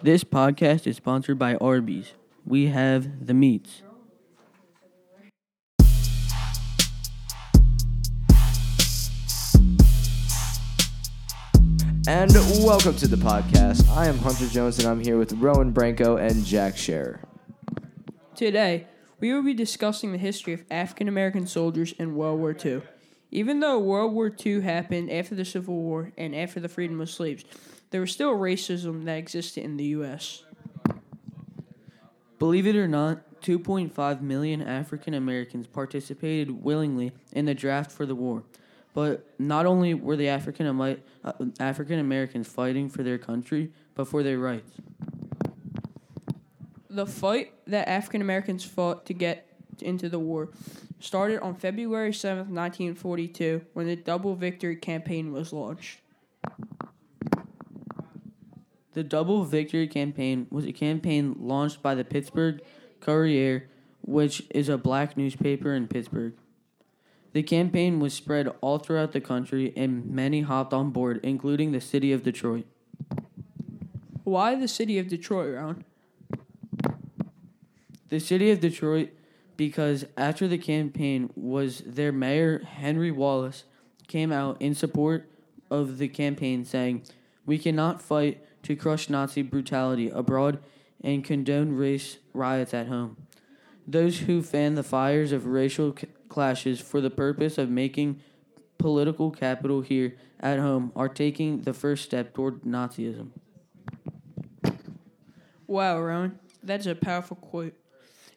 This podcast is sponsored by Arby's. We have the meats. And welcome to the podcast. I am Hunter Jones, and I'm here with Rowan Branco and Jack Scherer. Today, we will be discussing the history of African American soldiers in World War II. Even though World War II happened after the Civil War and after the freedom of slaves, there was still racism that existed in the U.S. Believe it or not, 2.5 million African Americans participated willingly in the draft for the war. But not only were the African Ami- uh, African Americans fighting for their country, but for their rights. The fight that African Americans fought to get into the war started on February 7, 1942, when the Double Victory campaign was launched. The Double Victory campaign was a campaign launched by the Pittsburgh Courier, which is a black newspaper in Pittsburgh. The campaign was spread all throughout the country, and many hopped on board, including the city of Detroit. Why the city of Detroit, Ron? The city of Detroit, because after the campaign was their mayor Henry Wallace came out in support of the campaign, saying, "We cannot fight to crush Nazi brutality abroad and condone race riots at home. Those who fan the fires of racial c- clashes for the purpose of making political capital here at home are taking the first step toward Nazism." Wow, Rowan, that's a powerful quote.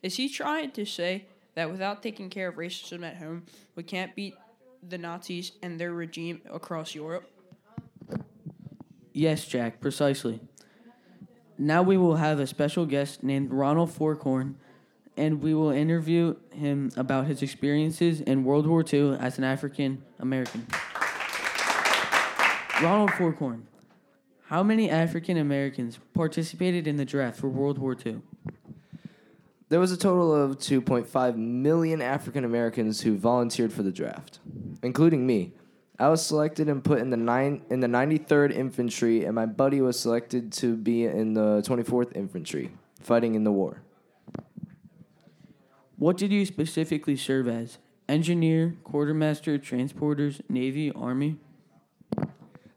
Is he trying to say that without taking care of racism at home, we can't beat the Nazis and their regime across Europe? Yes, Jack, precisely. Now we will have a special guest named Ronald Forcorn, and we will interview him about his experiences in World War II as an African American. Ronald Forcorn, how many African Americans participated in the draft for World War II? There was a total of 2.5 million African Americans who volunteered for the draft, including me. I was selected and put in the nine in the 93rd Infantry, and my buddy was selected to be in the 24th Infantry, fighting in the war. What did you specifically serve as? Engineer, quartermaster, transporters, Navy, Army?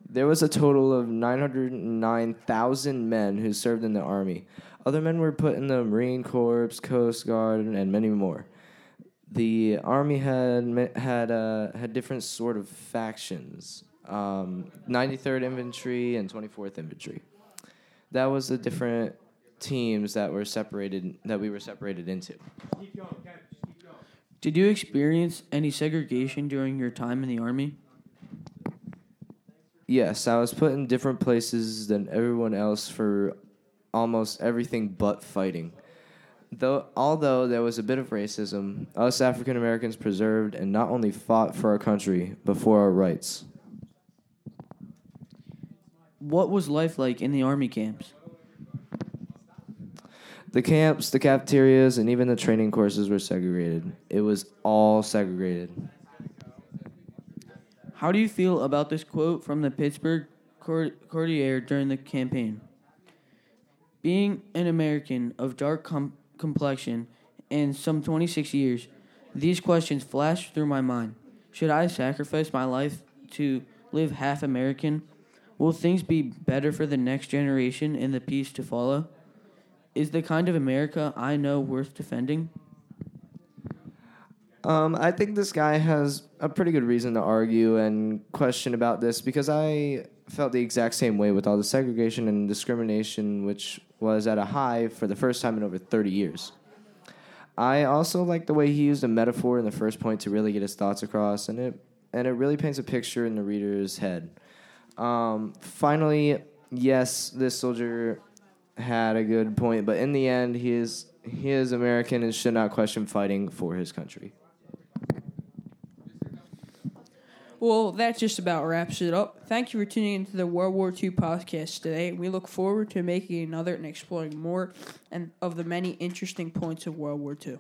There was a total of 909,000 men who served in the Army. Other men were put in the Marine Corps, Coast Guard, and many more. The Army had had uh, had different sort of factions. Um, 93rd Infantry and 24th Infantry. That was the different teams that were separated that we were separated into. Did you experience any segregation during your time in the Army? Yes, I was put in different places than everyone else for almost everything but fighting. Though, although there was a bit of racism, us African Americans preserved and not only fought for our country, but for our rights. What was life like in the Army camps? The camps, the cafeterias, and even the training courses were segregated. It was all segregated. How do you feel about this quote from the Pittsburgh Cour- Courtier during the campaign? Being an American of dark com- complexion and some 26 years, these questions flash through my mind. Should I sacrifice my life to live half American? Will things be better for the next generation in the peace to follow? Is the kind of America I know worth defending? Um, I think this guy has a pretty good reason to argue and question about this because I felt the exact same way with all the segregation and discrimination, which was at a high for the first time in over 30 years. I also like the way he used a metaphor in the first point to really get his thoughts across, and it and it really paints a picture in the reader's head. Um, finally, yes, this soldier had a good point, but in the end, he is he is American and should not question fighting for his country. Well, that just about wraps it up. Thank you for tuning into the World War II podcast today. We look forward to making another and exploring more and of the many interesting points of World War II.